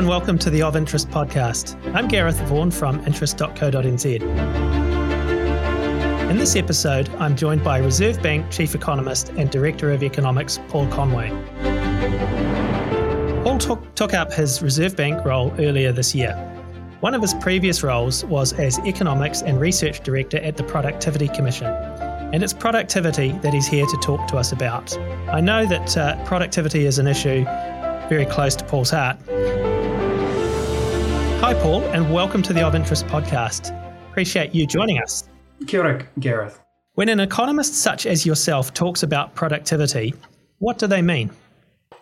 and welcome to the Of Interest podcast. I'm Gareth Vaughan from interest.co.nz. In this episode, I'm joined by Reserve Bank Chief Economist and Director of Economics, Paul Conway. Paul took, took up his Reserve Bank role earlier this year. One of his previous roles was as Economics and Research Director at the Productivity Commission, and it's productivity that he's here to talk to us about. I know that uh, productivity is an issue very close to Paul's heart. Hi, Paul, and welcome to the Of Interest podcast. Appreciate you joining us. Kia ora, Gareth. When an economist such as yourself talks about productivity, what do they mean?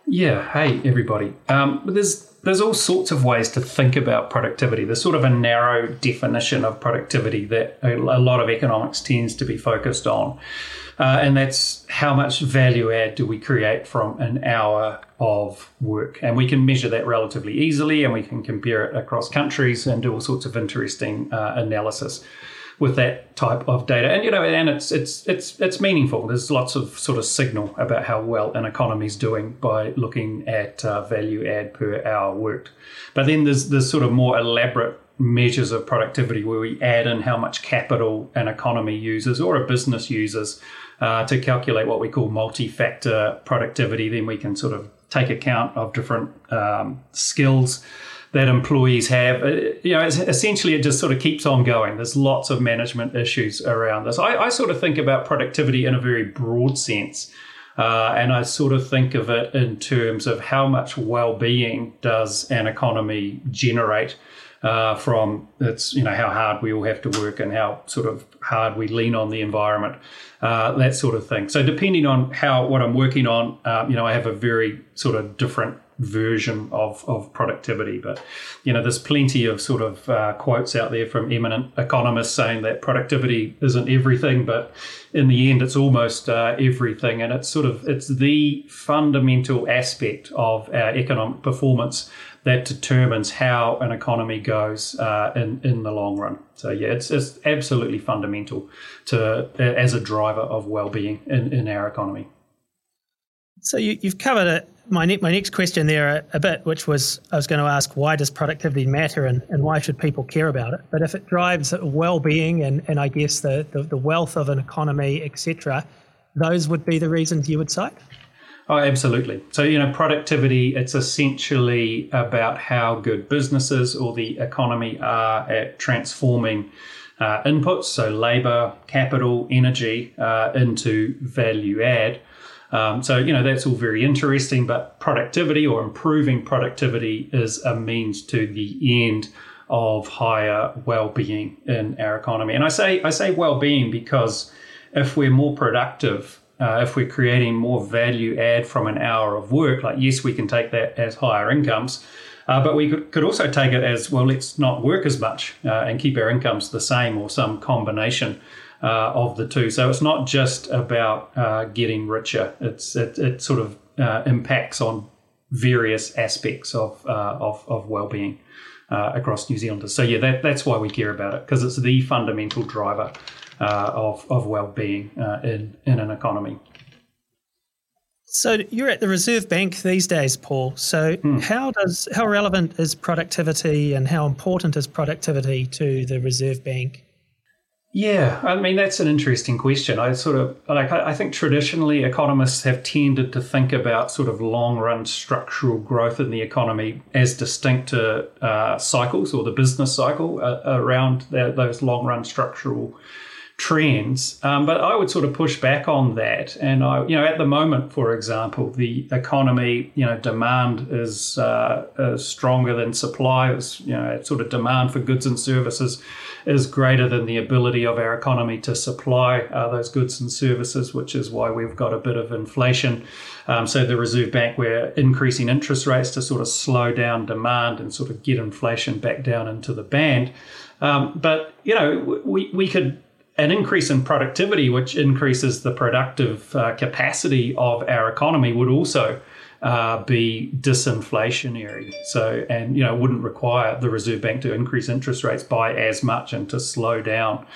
Yeah, hey everybody. Um, there's there's all sorts of ways to think about productivity. There's sort of a narrow definition of productivity that a, lot of economics tends to be focused on. Uh, and that's how much value add do we create from an hour of work. And we can measure that relatively easily and we can compare it across countries and do all sorts of interesting uh, analysis with that type of data. And you know, and it's it's it's it's meaningful. There's lots of sort of signal about how well an economy is doing by looking at uh, value add per hour worked. But then there's there's sort of more elaborate measures of productivity where we add in how much capital an economy uses or a business uses uh, to calculate what we call multi-factor productivity. Then we can sort of take account of different um, skills that employees have. Uh, you know, essentially, it just sort of keeps on going. There's lots of management issues around this. I, I sort of think about productivity in a very broad sense. Uh, and I sort of think of it in terms of how much well-being does an economy generate uh, from it's you know how hard we all have to work and how sort of hard we lean on the environment, uh, that sort of thing. So depending on how what I'm working on, uh, you know, I have a very sort of different version of, of productivity. But, you know, there's plenty of sort of uh, quotes out there from eminent economists saying that productivity isn't everything, but in the end, it's almost uh, everything. And it's sort of, it's the fundamental aspect of our economic performance that determines how an economy goes uh, in in the long run. So yeah, it's, it's absolutely fundamental to as a driver of well-being in, in our economy. So you, have covered it. My, ne- my next question there a, bit, which was I was going to ask why does productivity matter and, and why should people care about it? But if it drives well-being and, and I guess the, the, the wealth of an economy, etc., those would be the reasons you would cite. Oh, absolutely. So, you know, productivity, it's essentially about how good businesses or the economy are at transforming uh, inputs, so labor, capital, energy, uh, into value add. Um, so, you know, that's all very interesting, but productivity or improving productivity is a means to the end of higher well-being in our economy. And I say I say well-being because if we're more productive uh, if we're creating more value add from an hour of work, like yes, we can take that as higher incomes, uh, but we could, could also take it as well, let's not work as much uh, and keep our incomes the same or some combination uh, of the two. So it's not just about uh, getting richer, it's, it, it sort of uh, impacts on various aspects of, of, of well being. across New Zealanders. So, yeah, that, that's why we care about it because it's the fundamental driver uh, of, of well-being uh, in, in an economy. So you're at the Reserve Bank these days, Paul. So hmm. how does how relevant is productivity and how important is productivity to the Reserve Bank? Yeah, I mean that's an interesting question. I sort of like I think traditionally economists have tended to think about sort of long run structural growth in the economy as distinct to uh, cycles or the business cycle uh, around the, those long run structural trends. Um, but I would sort of push back on that. And I, you know, at the moment, for example, the economy, you know, demand is, uh, is stronger than supply. Is you know, sort of demand for goods and services is greater than the ability of our economy to supply uh, those goods and services, which is why we've got a bit of inflation. Um, so the Reserve Bank, we're increasing interest rates to sort of slow down demand and sort of get inflation back down into the band. Um, but you know, we we could an increase in productivity, which increases the productive uh, capacity of our economy, would also uh, be disinflationary. So, and you know, wouldn't require the Reserve Bank to increase interest rates by as much and to slow down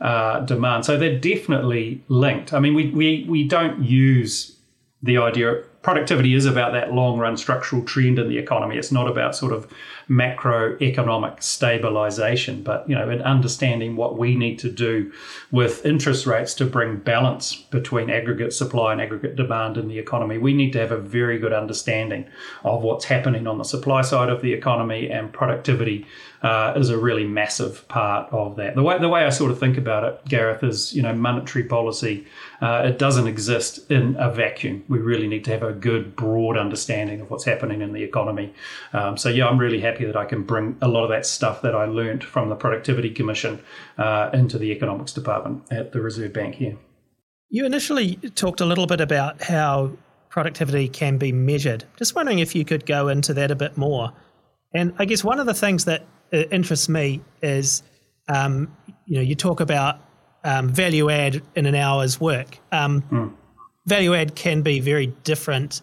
uh, demand. So they're definitely linked. I mean, we we we don't use the idea productivity is about that long run structural trend in the economy. It's not about sort of macroeconomic stabilization, but you know, in understanding what we need to do with interest rates to bring balance between aggregate supply and aggregate demand in the economy. We need to have a very good understanding of what's happening on the supply side of the economy, and productivity uh, is a really massive part of that. The way the way I sort of think about it, Gareth, is you know monetary policy. Uh, it doesn't exist in a vacuum. We really need to have a good, broad understanding of what's happening in the economy. Um, so yeah, I'm really happy that I can bring a lot of that stuff that I learned from the Productivity Commission uh, into the economics department at the Reserve Bank here. You initially talked a little bit about how productivity can be measured. Just wondering if you could go into that a bit more. And I guess one of the things that interests me is, um, you know, you talk about um, value add in an hour's work. Um, mm. Value add can be very different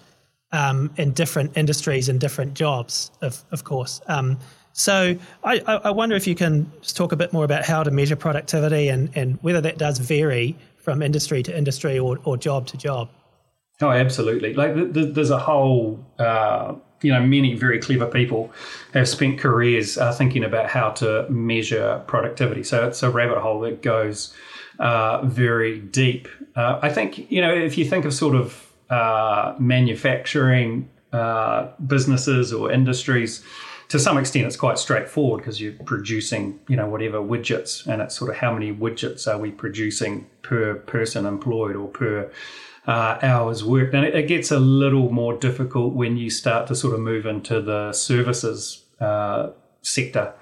um, in different industries and different jobs, of, of course. Um, so I, I, wonder if you can just talk a bit more about how to measure productivity and, and whether that does vary from industry to industry or, or job to job. Oh, absolutely. Like there's a whole, uh, you know, many very clever people have spent careers uh, thinking about how to measure productivity. So it's a rabbit hole that goes uh, very deep. Uh, I think, you know, if you think of sort of uh, manufacturing uh, businesses or industries, to some extent, it's quite straightforward because you're producing, you know, whatever widgets, and it's sort of how many widgets are we producing per person employed or per uh, hours worked. And it, it, gets a little more difficult when you start to sort of move into the services uh, sector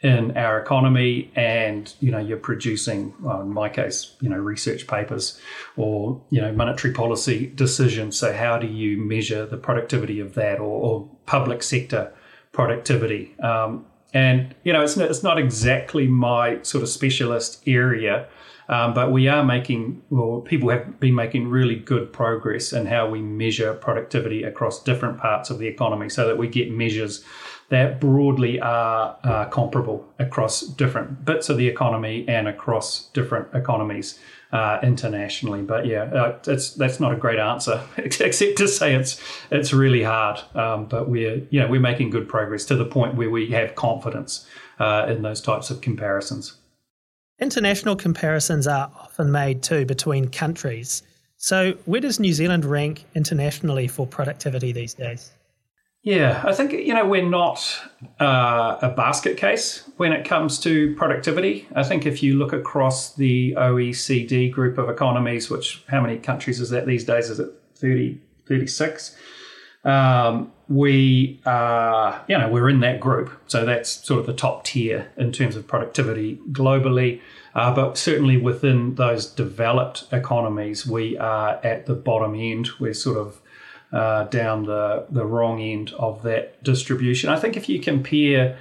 in our economy and you know you're producing well, in my case you know research papers or you know monetary policy decisions so how do you measure the productivity of that or, or public sector productivity um, and you know it's not, it's not exactly my sort of specialist area um, but we are making well people have been making really good progress in how we measure productivity across different parts of the economy so that we get measures that broadly are uh, comparable across different bits of the economy and across different economies uh, internationally. But yeah, uh, that's not a great answer, except to say it's it's really hard. Um, but we're you know we're making good progress to the point where we have confidence uh, in those types of comparisons. International comparisons are often made too between countries. So, where does New Zealand rank internationally for productivity these days? Yeah, I think you know we're not uh, a basket case when it comes to productivity. I think if you look across the OECD group of economies, which how many countries is that these days? Is it 30, 36? Um, we are, you know, we're in that group. So that's sort of the top tier in terms of productivity globally. Uh, but certainly within those developed economies, we are at the bottom end. We're sort of uh, down the, the wrong end of that distribution. I think if you compare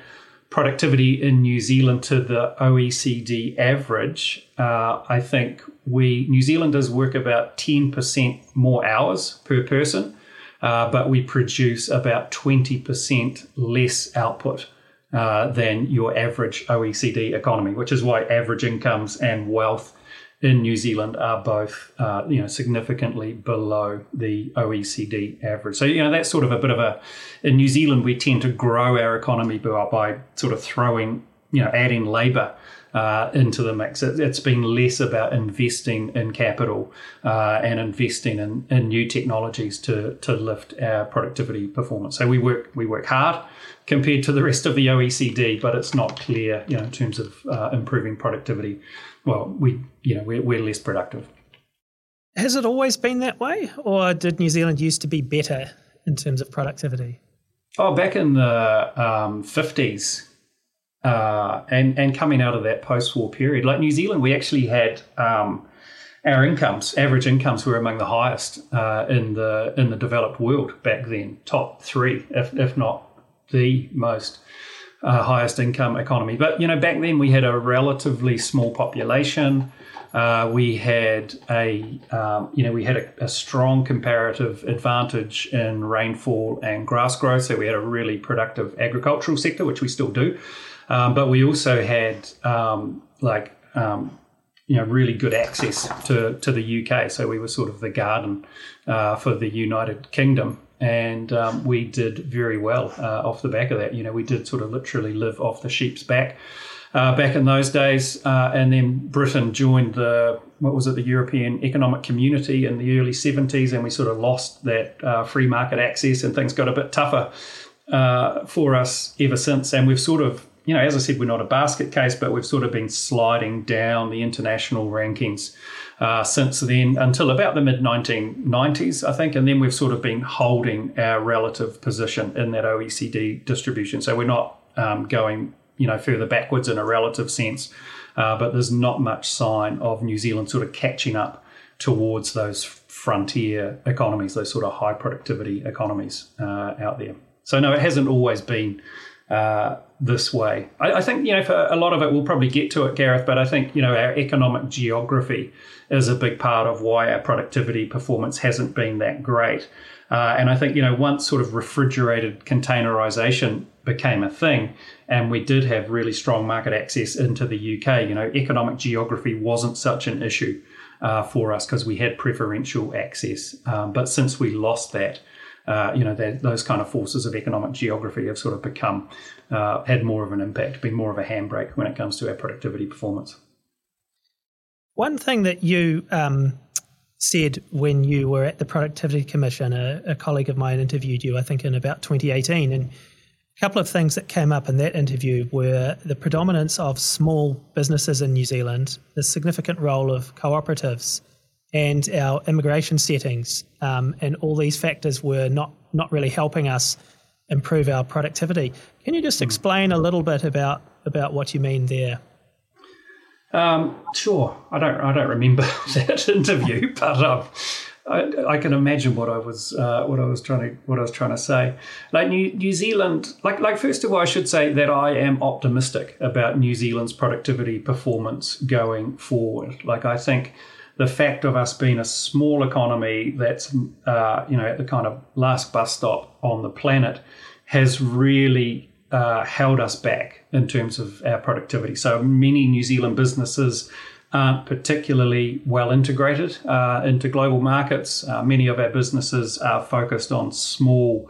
productivity in New Zealand to the OECD average, uh, I think we New Zealanders work about 10% more hours per person, uh, but we produce about 20% less output. Uh, than your average OECD economy, which is why average incomes and wealth in New Zealand are both, uh, you know, significantly below the OECD average. So, you know, that's sort of a bit of a. In New Zealand, we tend to grow our economy by, by sort of throwing, you know, adding labour uh, into the mix. It, has been less about investing in capital uh, and investing in, in new technologies to to lift our productivity performance. So we work we work hard compared to the rest of the OECD, but it's not clear, you know, in terms of uh, improving productivity well, we you know we're, we're less productive. Has it always been that way, or did New Zealand used to be better in terms of productivity? Oh, back in the um, fifties, uh, and and coming out of that post-war period, like New Zealand, we actually had um, our incomes, average incomes, were among the highest uh, in the in the developed world back then, top three, if if not the most uh, highest income economy. But you know, back then we had a relatively small population. Uh, we had a um, you know we had a, a, strong comparative advantage in rainfall and grass growth, so we had a really productive agricultural sector, which we still do. Um, but we also had um, like um, you know really good access to to the UK. So we were sort of the garden uh, for the United Kingdom, and um, we did very well uh, off the back of that. You know, we did sort of literally live off the sheep's back. Uh, back in those days, uh, and then Britain joined the what was it, the European Economic Community in the early 70s, and we sort of lost that uh, free market access, and things got a bit tougher uh, for us ever since. And we've sort of you know, as I said, we're not a basket case, but we've sort of been sliding down the international rankings uh, since then until about the mid 1990s, I think. And then we've sort of been holding our relative position in that OECD distribution. So we're not um, going, you know, further backwards in a relative sense, uh, but there's not much sign of New Zealand sort of catching up towards those frontier economies, those sort of high productivity economies uh, out there. So, no, it hasn't always been uh, this way. I, I, think, you know, for a lot of it, we'll probably get to it, Gareth, but I think, you know, our economic geography is a big part of why our productivity performance hasn't been that great. Uh, and I think, you know, once sort of refrigerated containerization became a thing and we did have really strong market access into the UK, you know, economic geography wasn't such an issue uh, for us because we had preferential access. Um, but since we lost that, uh, you know, those kind of forces of economic geography have sort of become, uh, had more of an impact, been more of a handbrake when it comes to our productivity performance. One thing that you um, said when you were at the Productivity Commission, a, a, colleague of mine interviewed you, I think, in about 2018. And a couple of things that came up in that interview were the predominance of small businesses in New Zealand, the significant role of cooperatives, and our immigration settings, um, and all these factors were not not really helping us improve our productivity. Can you just hmm. explain a little bit about about what you mean there? Um, sure. I don't I don't remember that interview, but um, I, I, can imagine what I was uh, what I was trying to what I was trying to say. Like New, New Zealand, like like first of all, I should say that I am optimistic about New Zealand's productivity performance going forward. Like I think the fact of us being a small economy that's uh, you know at the kind of last bus stop on the planet has really uh, held us back in terms of our productivity. So many New Zealand businesses aren't particularly well integrated uh, into global markets. Uh, many of our businesses are focused on small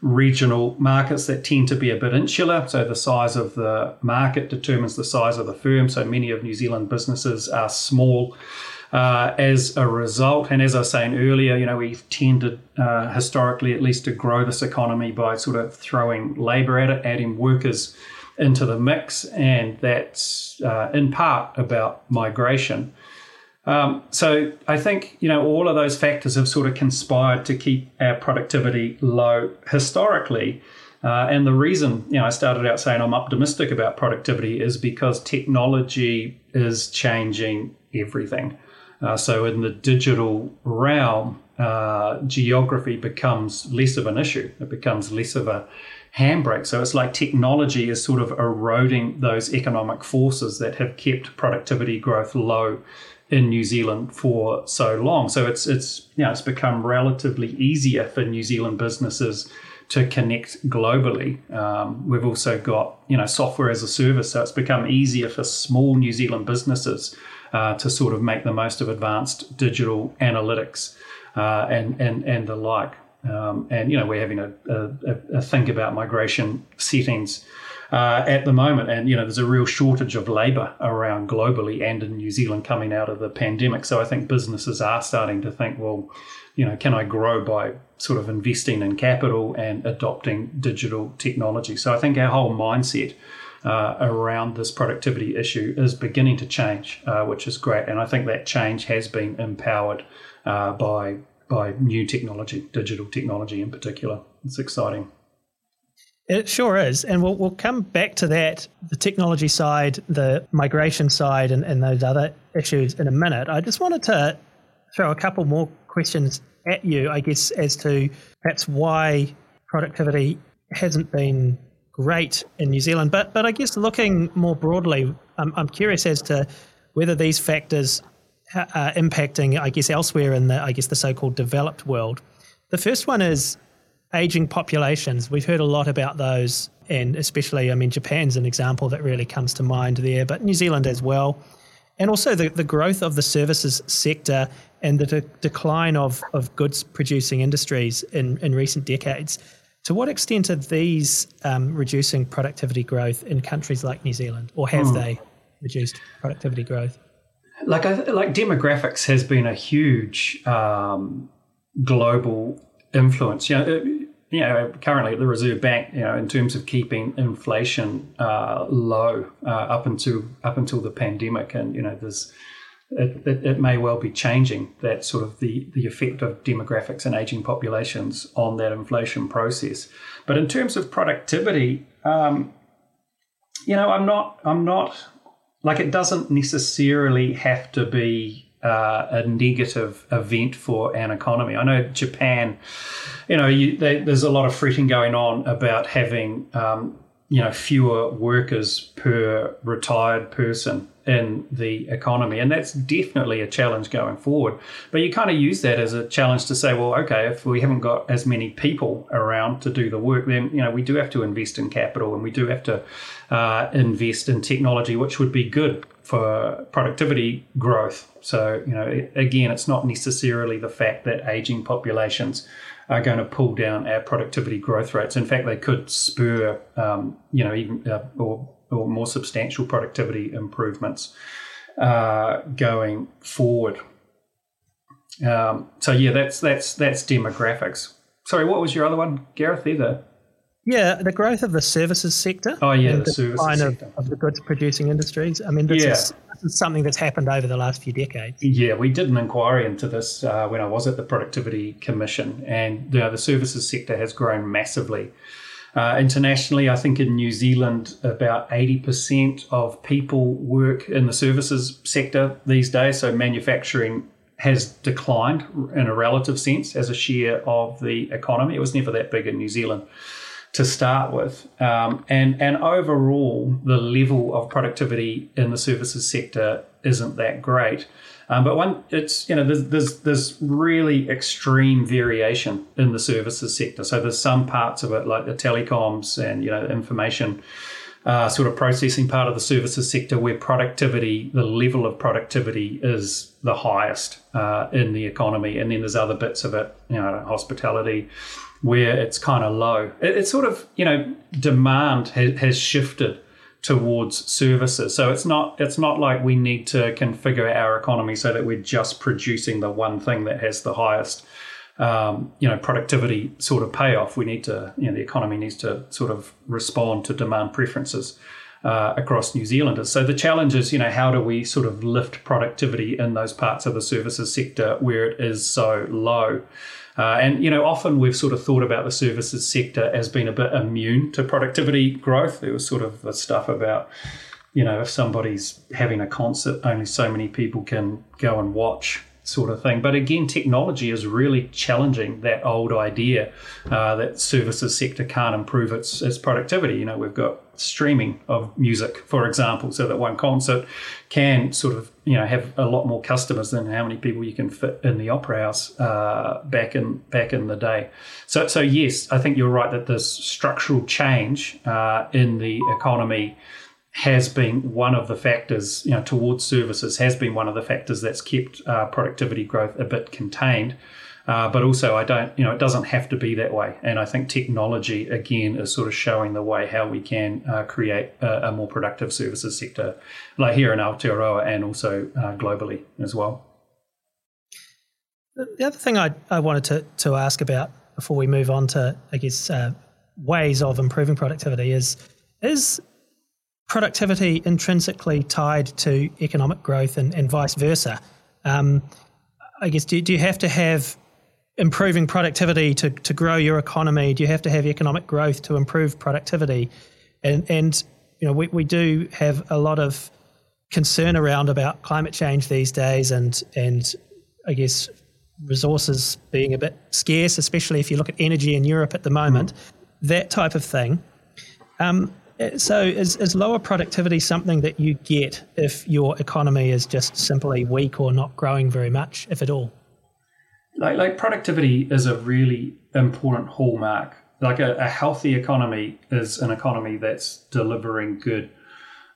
regional markets that tend to be a bit insular. So the size of the market determines the size of the firm. So many of New Zealand businesses are small uh, as a result. And as I was saying earlier, you know, we've tended uh, historically at least to grow this economy by sort of throwing labour at it, adding workers into the mix, and that's uh, in part about migration. Um, so I think you know all of those factors have sort of conspired to keep our productivity low historically. Uh, and the reason, you know, I started out saying I'm optimistic about productivity is because technology is changing everything. Uh, so in the digital realm, uh, geography becomes less of an issue. It becomes less of a handbrake. So it's like technology is sort of eroding those economic forces that have kept productivity growth low in New Zealand for so long. So it's it's you know it's become relatively easier for New Zealand businesses to connect globally. Um, we've also got you know software as a service, so it's become easier for small New Zealand businesses uh, to sort of make the most of advanced digital analytics uh, and, and, and the like. Um, and, you know, we're having a, a, a think about migration settings uh, at the moment. And, you know, there's a real shortage of labour around globally and in New Zealand coming out of the pandemic. So I think businesses are starting to think, well, you know, can I grow by sort of investing in capital and adopting digital technology? So I think our whole mindset uh, around this productivity issue is beginning to change, uh, which is great. And I think that change has been empowered uh, by by new technology, digital technology in particular. It's exciting. It sure is. And we'll, we'll come back to that, the technology side, the migration side, and, and those other issues in a minute. I just wanted to throw a couple more questions at you, I guess, as to perhaps why productivity hasn't been great in New Zealand. But but I guess looking more broadly, I'm, I'm curious as to whether these factors are impacting, I guess, elsewhere in the I guess the so-called developed world. The first one is aging populations. We've heard a lot about those, and especially, I mean, Japan's an example that really comes to mind there, but New Zealand as well. and also the, the growth of the services sector and the de- decline of, of goods producing industries in, in recent decades. To what extent are these um, reducing productivity growth in countries like New Zealand, or have hmm. they reduced productivity growth? Like like demographics has been a huge um, global influence. You know, you know, currently at the Reserve Bank, you know, in terms of keeping inflation uh, low uh, up until up until the pandemic, and you know, there's it, it, it, may well be changing that sort of the the effect of demographics and aging populations on that inflation process. But in terms of productivity, um, you know, I'm not I'm not like it doesn't necessarily have to be uh, a negative event for an economy. I know Japan, you know, you, they, there's a lot of fretting going on about having, um, you know, fewer workers per retired person in the economy. And that's definitely a challenge going forward. But you kind of use that as a challenge to say, well, okay, if we haven't got as many people around to do the work, then, you know, we do have to invest in capital and we do have to uh, invest in technology, which would be good for productivity growth. So, you know, again, it's not necessarily the fact that aging populations are going to pull down our productivity growth rates. In fact, they could spur, um, you know, even uh, or, or more substantial productivity improvements uh, going forward. Um, so yeah, that's that's that's demographics. Sorry, what was your other one, Gareth? Either yeah, the growth of the services sector. Oh, yeah, the, the services of, of, the goods producing industries. I mean, this, yeah. is, this, is, something that's happened over the last few decades. Yeah, we did an inquiry into this uh, when I was at the Productivity Commission, and you know, the services sector has grown massively. Uh, internationally, I think in New Zealand, about 80% of people work in the services sector these days. So manufacturing has declined in a relative sense as a share of the economy. It was never that big in New Zealand to start with. Um, and, and overall, the level of productivity in the services sector isn't that great. Um, but one, it's you know there's, there's there's really extreme variation in the services sector. So there's some parts of it like the telecoms and you know information uh, sort of processing part of the services sector where productivity, the level of productivity is the highest uh, in the economy, and then there's other bits of it, you know, hospitality, where it's kind of low. It, it's sort of, you know, demand has, has shifted towards services. So it's not it's not like we need to configure our economy so that we're just producing the one thing that has the highest um, you know productivity sort of payoff. We need to you know the economy needs to sort of respond to demand preferences. Uh, across New Zealanders. So the challenge is, you know, how do we sort of lift productivity in those parts of the services sector where it is so low? Uh, and you know, often we've sort of thought about the services sector as being a bit immune to productivity growth. There was sort of the stuff about, you know, if somebody's having a concert, only so many people can go and watch sort of thing. But again, technology is really challenging that old idea uh, that services sector can't improve its, its productivity. You know, we've got streaming of music, for example, so that one concert can sort of you know have a lot more customers than how many people you can fit in the opera house uh, back in back in the day. So so yes, I think you're right that this structural change uh, in the economy has been one of the factors, you know, towards services has been one of the factors that's kept uh, productivity growth a bit contained. Uh, but also, I don't, you know, it doesn't have to be that way. And I think technology, again, is sort of showing the way how we can uh, create a, a, more productive services sector, like here in Aotearoa and also uh, globally as well. The other thing I, I wanted to, to ask about before we move on to, I guess, uh, ways of improving productivity is is productivity intrinsically tied to economic growth and, and vice versa. Um, I guess, do, do you have to have improving productivity to, to grow your economy? Do you have to have economic growth to improve productivity? And, and you know, we, we do have a lot of concern around about climate change these days and, and I guess resources being a bit scarce, especially if you look at energy in Europe at the moment, mm-hmm. that type of thing. Um, so, is, is lower productivity something that you get if your economy is just simply weak or not growing very much, if at all? Like, like productivity is a really important hallmark. Like a, a healthy economy is an economy that's delivering good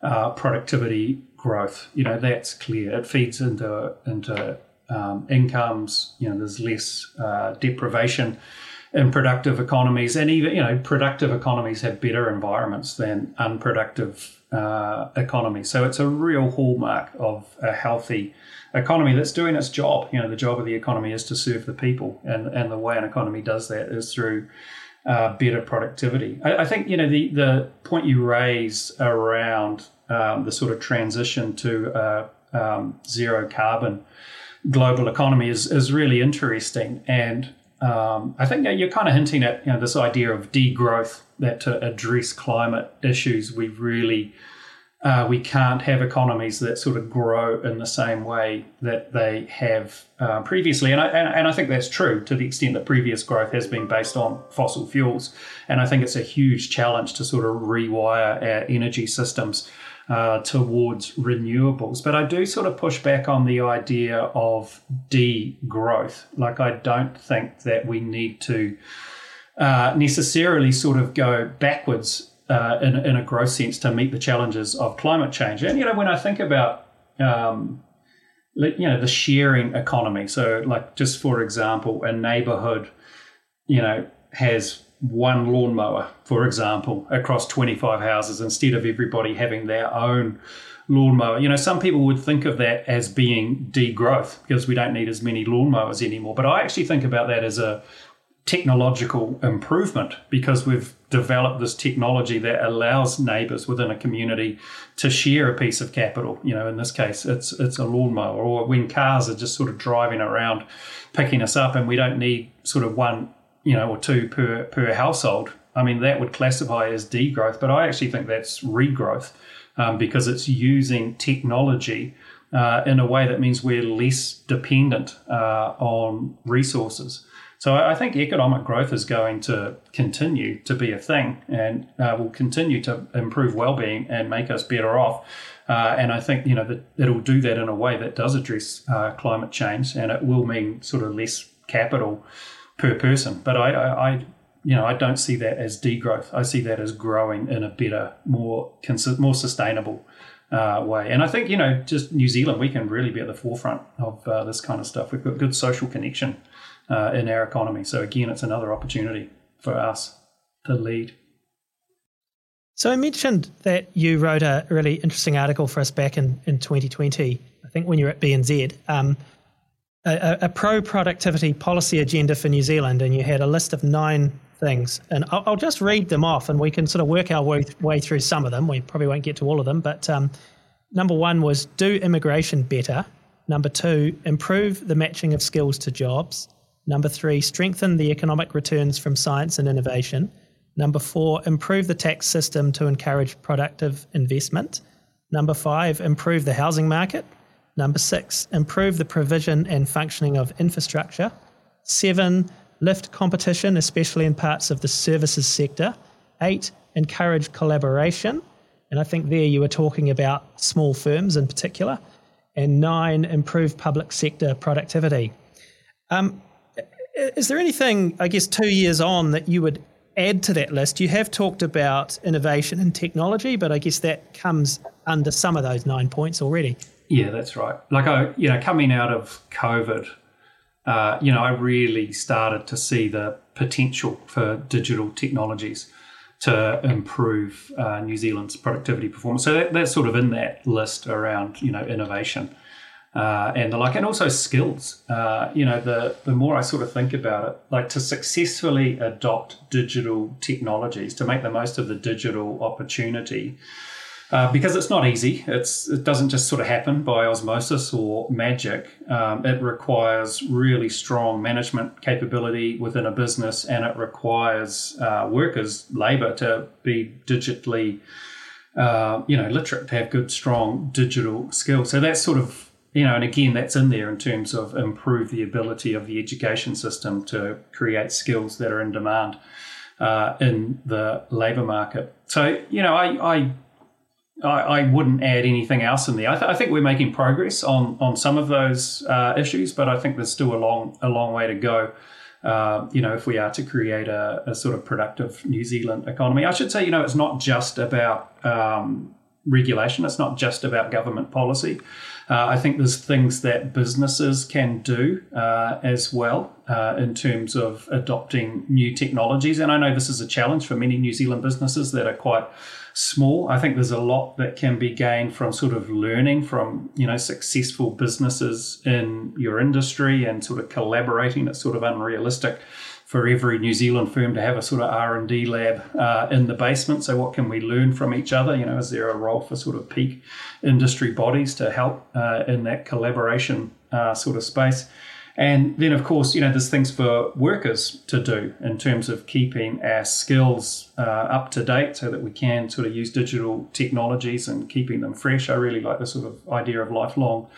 uh, productivity growth. You know, that's clear. It feeds into into um, incomes. You know, there's less uh, deprivation in productive economies, and even you know, productive economies have better environments than unproductive uh, economies. So it's a real hallmark of a healthy economy that's doing its job. You know, the job of the economy is to serve the people, and and the way an economy does that is through uh, better productivity. I, I, think you know the the point you raise around um, the sort of transition to uh, um, zero carbon global economy is is really interesting, and um, I think you're kind of hinting at you know this idea of degrowth that to address climate issues we really uh, we can't have economies that sort of grow in the same way that they have uh, previously. And I, and, and, I think that's true to the extent that previous growth has been based on fossil fuels. And I think it's a huge challenge to sort of rewire our energy systems uh, towards renewables. But I do sort of push back on the idea of degrowth. Like, I don't think that we need to. Uh, necessarily sort of go backwards uh, in, in a growth sense to meet the challenges of climate change. And, you know, when I think about, um, you know, the sharing economy, so like just for example, a neighborhood, you know, has one lawnmower, for example, across 25 houses instead of everybody having their own lawnmower. You know, some people would think of that as being degrowth because we don't need as many lawnmowers anymore. But I actually think about that as a technological improvement because we've developed this technology that allows neighbors within a community to share a piece of capital. You know, in this case, it's it's a lawnmower, or when cars are just sort of driving around, picking us up, and we don't need sort of one, you know, or two per per household. I mean, that would classify as degrowth, but I actually think that's regrowth um, because it's using technology. Uh, in a way that means we're less dependent uh, on resources. So I think economic growth is going to continue to be a thing and uh, will continue to improve well-being and make us better off. Uh, and I think you know that it'll do that in a way that does address uh, climate change, and it will mean sort of less capital per person. But I, I, I, you know, I don't see that as degrowth. I see that as growing in a better, more cons- more sustainable uh, way. And I think you know, just New Zealand, we can really be at the forefront of uh, this kind of stuff. We've got good social connection uh, in our economy. So again, it's another opportunity for us to lead. So I mentioned that you wrote a really interesting article for us back in, in 2020, I think when you were at BNZ, um, a, a pro productivity policy agenda for New Zealand, and you had a list of nine things. And I'll, I'll, just read them off and we can sort of work our way, way through some of them. We probably won't get to all of them, but um, number one was do immigration better. Number two, improve the matching of skills to jobs. Number three, strengthen the economic returns from science and innovation. Number four, improve the tax system to encourage productive investment. Number five, improve the housing market. Number six, improve the provision and functioning of infrastructure. Seven, lift competition, especially in parts of the services sector. Eight, encourage collaboration. And I think there you were talking about small firms in particular. And nine, improve public sector productivity. Um, is there anything, I guess, two years on that you would add to that list? You have talked about innovation and technology, but I guess that comes under some of those nine points already. Yeah, that's right. Like I, you know, coming out of COVID, uh, you know, I really started to see the potential for digital technologies to improve uh, New Zealand's productivity performance. So that, that's sort of in that list around, you know, innovation uh, and the like, and also skills. Uh, you know, the the more I sort of think about it, like to successfully adopt digital technologies to make the most of the digital opportunity. Uh, because it's not easy. It's it doesn't just sort of happen by osmosis or magic. Um, it requires really strong management capability within a business, and it requires uh, workers, labour, to be digitally, uh, you know, literate, to have good, strong digital skills. So that's sort of you know, and again, that's in there in terms of improve the ability of the education system to create skills that are in demand uh, in the labour market. So, you know, I, I I, wouldn't add anything else in there. I, th- I, think we're making progress on on some of those uh, issues, but I think there's still a long a long way to go. Uh, you know, if we are to create a, a, sort of productive New Zealand economy, I should say, you know, it's not just about um, regulation. It's not just about government policy. Uh, I think there's things that businesses can do uh, as well uh, in terms of adopting new technologies. And I know this is a challenge for many New Zealand businesses that are quite small. I think there's a lot that can be gained from sort of learning from you know successful businesses in your industry and sort of collaborating. It's sort of unrealistic for every New Zealand firm to have a sort of R and D lab uh, in the basement. So what can we learn from each other? You know, is there a role for sort of peak industry bodies to help uh, in that collaboration uh, sort of space? And then, of course, you know, there's things for workers to do in terms of keeping our skills uh, up to date so that we can sort of use digital technologies and keeping them fresh. I really like the sort of idea of lifelong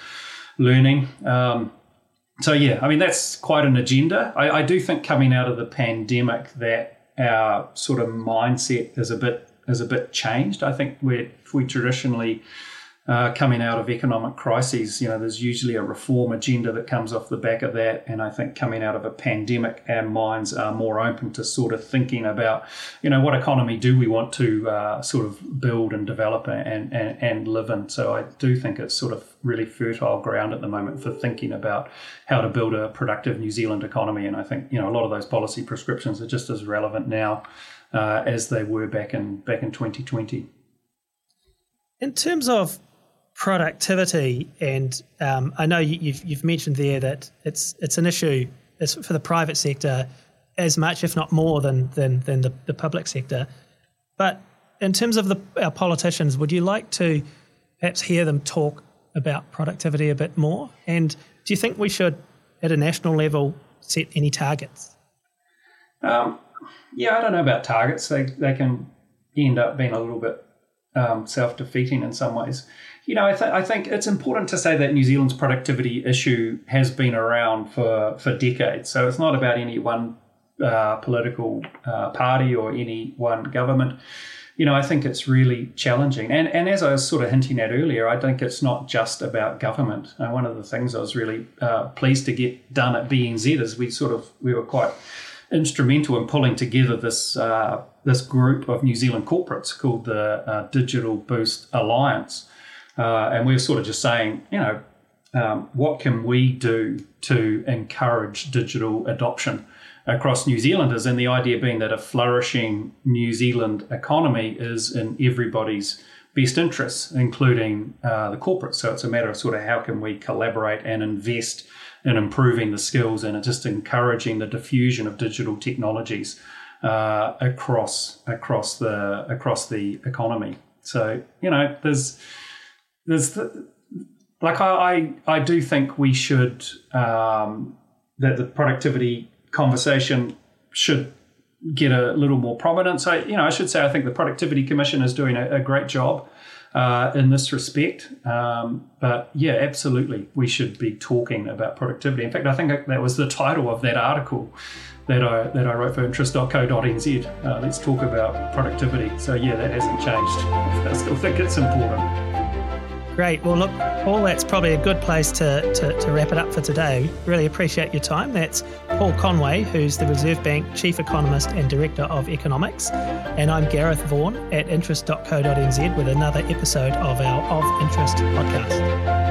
learning. Um, so yeah, I mean that's quite an agenda. I, I, do think coming out of the pandemic that our sort of mindset is a bit is a bit changed. I think we we traditionally uh, coming out of economic crises, you know, there's usually a reform agenda that comes off the back of that. And I think coming out of a pandemic, our minds are more open to sort of thinking about, you know, what economy do we want to uh, sort of build and develop and, and, and live in. So I do think it's sort of really fertile ground at the moment for thinking about how to build a productive New Zealand economy. And I think, you know, a lot of those policy prescriptions are just as relevant now uh, as they were back in back in 2020. In terms of productivity, and um, I know you've you've mentioned there that it's it's an issue for the private sector as much, if not more, than than than the, the public sector. But in terms of the, our politicians, would you like to perhaps hear them talk about productivity a bit more? And do you think we should, at a national level, set any targets? Um, yeah, I don't know about targets. They they can end up being a little bit um, self defeating in some ways you know, I, th- I, think it's important to say that New Zealand's productivity issue has been around for, for decades. So it's not about any one uh, political uh, party or any one government. You know, I think it's really challenging. And, and as I was sort of hinting at earlier, I think it's not just about government. One of the things I was really uh, pleased to get done at BNZ is we sort of, we were quite instrumental in pulling together this uh, this group of New Zealand corporates called the uh, Digital Boost Alliance. Uh, and we are sort of just saying, you know, um, what can we do to encourage digital adoption across New Zealanders? And the idea being that a flourishing New Zealand economy is in everybody's best interests, including uh, the corporate. So it's a matter of sort of how can we collaborate and invest in improving the skills and just encouraging the diffusion of digital technologies uh, across across the across the economy. So you know, there's there's the, like I, I, I do think we should um, that the productivity conversation should get a little more prominence. I you know I should say I think the Productivity Commission is doing a, a great job uh, in this respect. Um, but yeah, absolutely, we should be talking about productivity. In fact, I think that was the title of that article that I that I wrote for interest.co.nz. Uh, let's talk about productivity. So yeah, that hasn't changed. I still think it's important. Great. Well, look, Paul, that's probably a good place to, to, to, wrap it up for today. Really appreciate your time. That's Paul Conway, who's the Reserve Bank Chief Economist and Director of Economics. And I'm Gareth Vaughan at interest.co.nz with another episode of our Of Interest podcast.